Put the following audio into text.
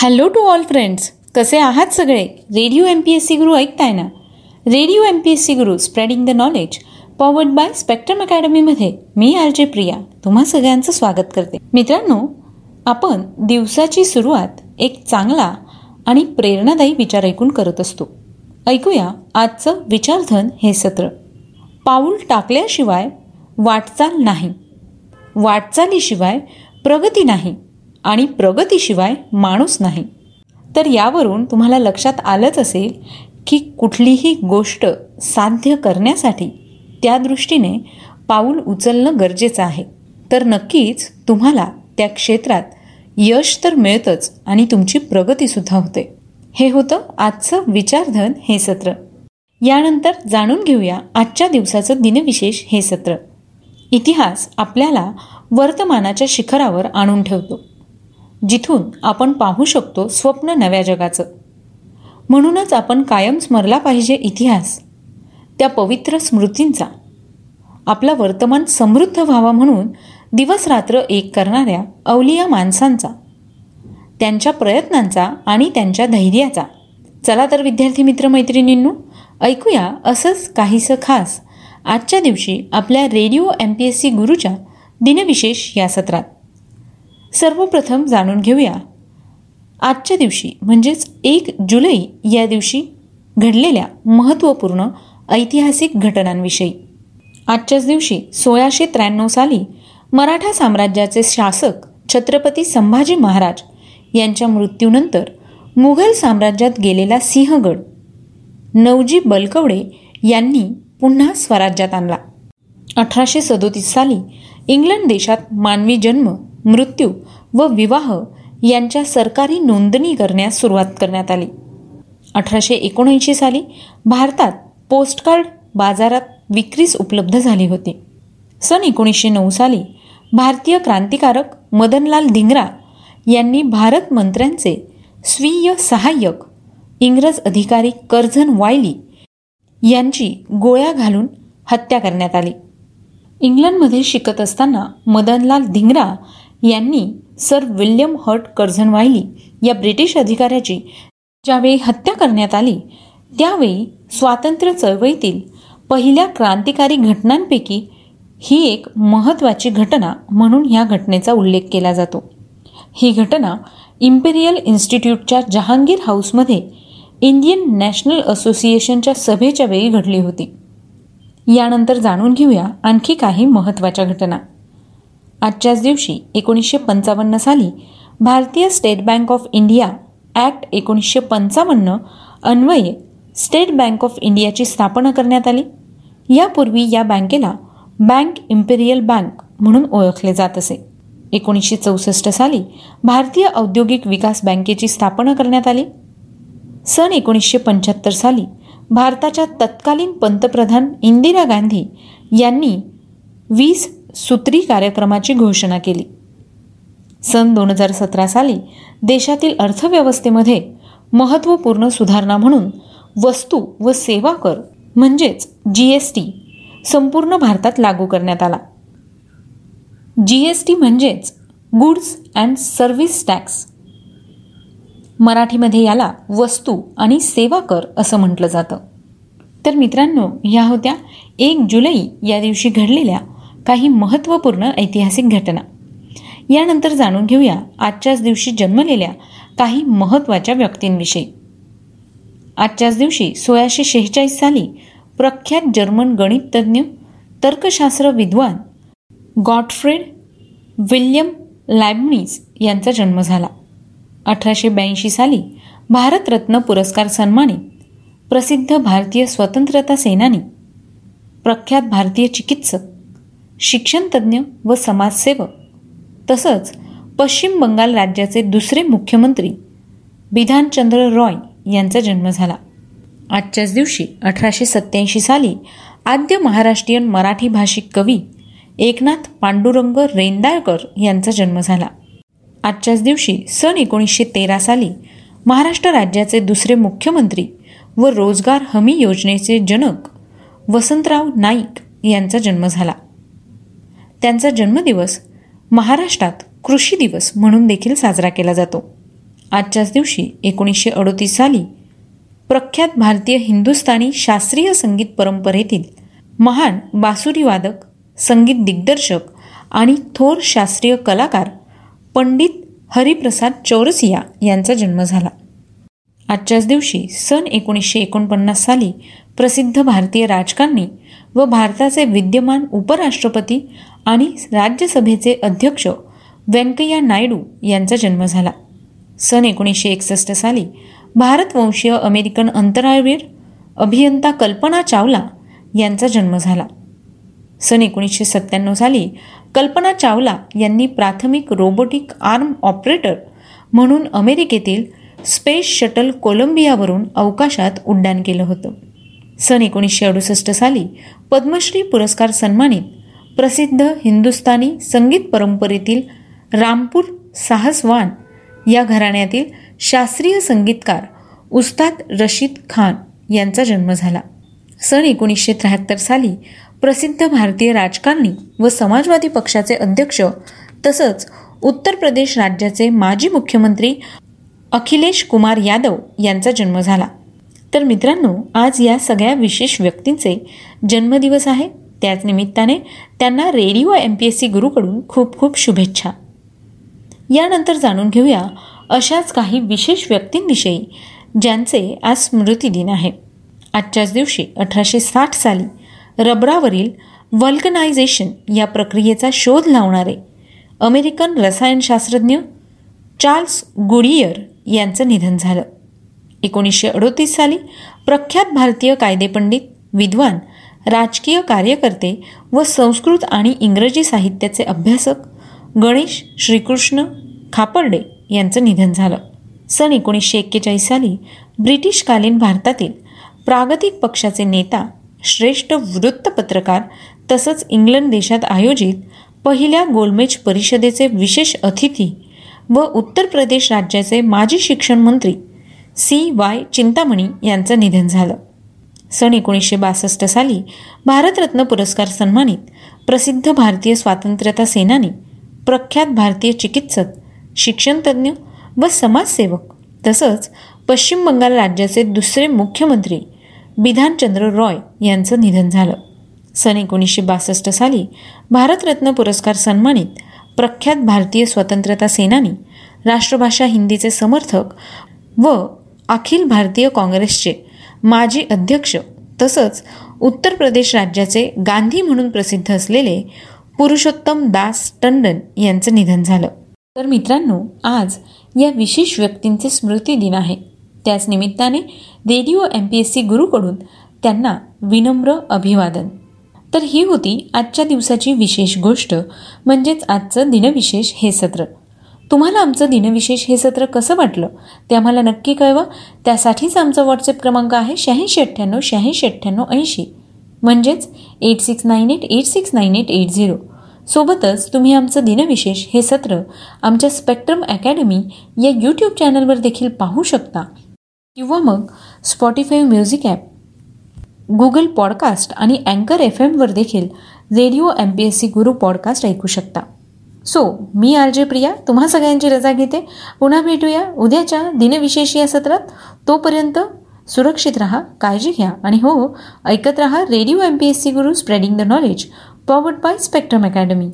Hello to all friends कसे आहात सगळे? Radio M P S C Guru ऐकताय ना? Radio M P S C Guru spreading the knowledge powered by Spectrum अकॅडमीमध्ये मी R J Priya तुम्हा सगळ्यांचं स्वागत करते. मित्रांनो आपण दिवसाची सुरुवात एक चांगला आणि प्रेरणादायी विचार ऐकून करत असतो. ऐकूया आजचं विचारधन हे सत्र. पाऊल टाकल्याशिवाय वाटचाल नाही. वाटचालीशिवाय प्रगती नाही. आणि प्रगतीशिवाय माणूस नाही. तर यावरून तुम्हाला लक्षात आलंच असेल की कुठलीही गोष्ट साध्य करण्यासाठी त्या दृष्टीने पाऊल उचलणं गरजेचं आहे. तर नक्कीच तुम्हाला त्या क्षेत्रात यश तर मिळतंच आणि तुमची प्रगतीसुद्धा होते. हे होतं आजचं विचारधन हे सत्र. यानंतर जाणून घेऊया आजच्या दिवसाचं दिनविशेष हे सत्र. इतिहास आपल्याला वर्तमानाच्या शिखरावर आणून ठेवतो. जिथून आपण पाहू शकतो स्वप्न नव्या जगाचं. म्हणूनच आपण कायम स्मरला पाहिजे इतिहास त्या पवित्र स्मृतींचा. आपला वर्तमान समृद्ध व्हावा म्हणून दिवसरात्र एक करणाऱ्या अवलिया माणसांचा त्यांच्या प्रयत्नांचा आणि त्यांच्या धैर्याचा. चला तर विद्यार्थी मित्रमैत्रिणींनो ऐकूया असंच काहीसं खास आजच्या दिवशी आपल्या radio M P S C गुरुच्या दिनविशेष या सत्रात. सर्वप्रथम जाणून घेऊया. आजच्या दिवशी म्हणजेच एक जुलै या दिवशी घडलेल्या महत्त्वपूर्ण ऐतिहासिक घटनांविषयी. आजच्याच दिवशी सोळाशे त्र्याण्णव साली मराठा साम्राज्याचे शासक छत्रपती संभाजी महाराज यांच्या मृत्यूनंतर मुघल साम्राज्यात गेलेला सिंहगड नवजी बलकवडे यांनी पुन्हा स्वराज्यात आणला. अठराशे सदोतीस साली इंग्लंड देशात मानवी जन्म मृत्यू व विवाह यांच्या सरकारी नोंदणी करण्यास सुरुवात करण्यात आली. अठराशे एकोणऐंशी साली भारतात पोस्टकार्ड बाजारात विक्रीस उपलब्ध झाली होती. सन एकोणीसशे नऊ साली भारतीय क्रांतिकारक मदनलाल धिंगरा यांनी भारत मंत्र्यांचे स्वीय सहाय्यक इंग्रज अधिकारी कर्झन वायली यांची गोळ्या घालून हत्या करण्यात आली. इंग्लंडमध्ये शिकत असताना मदनलाल धिंगरा यांनी sir William Hurt Curzon Wyllie या ब्रिटिश अधिकाऱ्याची ज्यावेळी हत्या करण्यात आली त्यावेळी स्वातंत्र्य चळवळीतील पहिल्या क्रांतिकारी घटनांपैकी ही एक महत्त्वाची घटना म्हणून ह्या घटनेचा उल्लेख केला जातो. ही घटना इम्पेरियल इन्स्टिट्यूटच्या जहांगीर हाऊसमध्ये इंडियन नॅशनल असोसिएशनच्या सभेच्या वेळी घडली होती. यानंतर जाणून घेऊया आणखी काही महत्त्वाच्या घटना. आजच्याच दिवशी एकोणीसशे पंचावन्न साली भारतीय State Bank of India Act एकोणीसशे पंचावन्न अन्वये स्टेट बँक ऑफ इंडियाची स्थापना करण्यात आली. यापूर्वी या बँकेला बँक इम्पेरियल बँक म्हणून ओळखले जात असे. एकोणीसशे चौसष्ट साली भारतीय औद्योगिक विकास बँकेची स्थापना करण्यात आली. सन एकोणीसशे पंच्याहत्तर साली भारताच्या तत्कालीन पंतप्रधान इंदिरा गांधी यांनी वीस सूत्री कार्यक्रमाची घोषणा केली. सन दोन हजार सतरा साली देशातील अर्थव्यवस्थेमध्ये महत्त्वपूर्ण सुधारणा म्हणून वस्तू व सेवा कर म्हणजेच जी एस टी संपूर्ण भारतात लागू करण्यात आला. जी एस टी म्हणजेच गुड्स अँड सर्व्हिस टॅक्स. मराठीमध्ये याला वस्तू आणि सेवा कर असं म्हटलं जातं. तर मित्रांनो ह्या होत्या एक जुलै या दिवशी घडलेल्या काही महत्त्वपूर्ण ऐतिहासिक घटना. यानंतर जाणून घेऊया आजच्याच दिवशी जन्मलेल्या काही महत्त्वाच्या व्यक्तींविषयी. आजच्याच दिवशी सोळाशे शेहेचाळीस साली प्रख्यात जर्मन गणिततज्ज्ञ तर्कशास्त्र विद्वान गॉटफ्रेड विल्यम लायबनीज यांचा जन्म झाला. अठराशे ब्याऐंशी साली भारतरत्न पुरस्कार सन्मानित प्रसिद्ध भारतीय स्वतंत्रता सेनानी प्रख्यात भारतीय चिकित्सक शिक्षणतज्ज्ञ व समाजसेवक. तसंच पश्चिम बंगाल राज्याचे दुसरे मुख्यमंत्री बिधानचंद्र रॉय यांचा जन्म झाला. आजच्याच दिवशी अठराशे सत्याऐंशी साली आद्य महाराष्ट्रीयन मराठी भाषिक कवी एकनाथ पांडुरंग रेंदाळकर यांचा जन्म झाला. आजच्याच दिवशी सन एकोणीसशे तेरा साली महाराष्ट्र राज्याचे दुसरे मुख्यमंत्री व रोजगार हमी योजनेचे जनक वसंतराव नाईक यांचा जन्म झाला. त्यांचा जन्मदिवस महाराष्ट्रात कृषी दिवस म्हणून देखील साजरा केला जातो. आजच्याच दिवशी एकोणीसशे अडोतीस साली प्रख्यात भारतीय हिंदुस्थानी शास्त्रीय संगीत परंपरेतील महान बासुरीवादक संगीत दिग्दर्शक आणि थोर शास्त्रीय कलाकार पंडित हरिप्रसाद चौरसिया यांचा जन्म झाला. आजच्याच दिवशी सन एकोणीसशे एकोणपन्नास साली प्रसिद्ध भारतीय राजकारणी व भारताचे विद्यमान उपराष्ट्रपती आणि राज्यसभेचे अध्यक्ष व्यंकय्या नायडू यांचा जन्म झाला. सन एकोणीसशे एकसष्ट साली भारतवंशीय अमेरिकन अंतराळवीर अभियंता कल्पना चावला यांचा जन्म झाला. सन एकोणीसशे सत्त्याण्णव साली कल्पना चावला यांनी प्राथमिक रोबोटिक आर्म ऑपरेटर म्हणून अमेरिकेतील स्पेस शटल कोलंबियावरून अवकाशात उड्डाण केलं होतं. सन एकोणीसशे अडुसष्ट साली पद्मश्री पुरस्कार सन्मानित प्रसिद्ध हिंदुस्थानी संगीत परंपरेतील रामपूर साहसवान या घराण्यातील शास्त्रीय संगीतकार उस्ताद रशीद खान यांचा जन्म झाला. सन एकोणीसशे त्र्याहत्तर साली प्रसिद्ध भारतीय राजकारणी व समाजवादी पक्षाचे अध्यक्ष तसंच उत्तर प्रदेश राज्याचे माजी मुख्यमंत्री अखिलेश कुमार यादव यांचा जन्म झाला. तर मित्रांनो आज या सगळ्या विशेष व्यक्तींचे जन्मदिवस आहे. त्याच निमित्ताने त्यांना radio M P S C गुरुकडून खूप खूप शुभेच्छा. यानंतर जाणून घेऊया अशाच काही विशेष व्यक्तींविषयी ज्यांचे आज स्मृती दिन आहे. आजच्याच दिवशी अठराशे साठ साली रबरावरील वल्कनायझेशन या प्रक्रियेचा शोध लावणारे अमेरिकन रसायनशास्त्रज्ञ चार्ल्स गुडियर यांचं निधन झालं. एकोणीसशे अडोतीस साली प्रख्यात भारतीय कायदेपंडित विद्वान राजकीय कार्यकर्ते व संस्कृत आणि इंग्रजी साहित्याचे अभ्यासक गणेश श्रीकृष्ण खापर्डे यांचं निधन झालं. सन एकोणीसशे एक्केचाळीस साली ब्रिटिशकालीन भारतातील प्रागतिक पक्षाचे नेता श्रेष्ठ वृत्तपत्रकार तसंच इंग्लंड देशात आयोजित पहिल्या गोलमेज परिषदेचे विशेष अतिथी व उत्तर प्रदेश राज्याचे माजी शिक्षण मंत्री सी वाय चिंतामणी यांचं निधन झालं. सन एकोणीसशे बासष्ट साली भारतरत्न पुरस्कार सन्मानित प्रसिद्ध भारतीय स्वातंत्र्यता सेनानी प्रख्यात भारतीय चिकित्सक शिक्षणतज्ज्ञ व समाजसेवक तसंच पश्चिम बंगाल राज्याचे दुसरे मुख्यमंत्री बिधानचंद्र रॉय यांचं निधन झालं. सन एकोणीसशे बासष्ट साली भारतरत्न पुरस्कार सन्मानित प्रख्यात भारतीय स्वतंत्रता सेनानी राष्ट्रभाषा हिंदीचे समर्थक व अखिल भारतीय काँग्रेसचे माजी अध्यक्ष तसंच उत्तर प्रदेश राज्याचे गांधी म्हणून प्रसिद्ध असलेले पुरुषोत्तम दास टंडन यांचं निधन झालं. तर मित्रांनो आज या विशेष व्यक्तींचे स्मृती दिन आहे. त्याच निमित्ताने radio M P S C गुरुकडून त्यांना विनम्र अभिवादन. तर ही होती आजच्या दिवसाची विशेष गोष्ट म्हणजेच आजचं दिनविशेष हे सत्र. तुम्हाला आमचं दिनविशेष हे सत्र कसं वाटलं ते आम्हाला नक्की कळवा. त्यासाठीच आमचा व्हॉट्सअप क्रमांक आहे शहाऐंशी अठ्ठ्याण्णव शहाऐंशी अठ्ठ्याण्णव ऐंशी. म्हणजेच eight six nine eight eight six nine eight eight zero सोबतच तुम्ही आमचं दिनविशेष हे सत्र आमच्या स्पेक्ट्रम अकॅडमी या यूट्यूब चॅनलवर देखील पाहू शकता. किंवा मग Spotify music app Google podcast आणि अँकर एफ एमवर देखील radio M P S C guru podcast ऐकू शकता. सो मी आर जे प्रिया तुम्हा सगळ्यांची रजा घेते. पुन्हा भेटूया उद्याच्या दिनविशेष या सत्रात. तोपर्यंत सुरक्षित राहा काळजी घ्या आणि हो ऐकत राहा radio M P S C guru spreading the knowledge powered by spectrum academy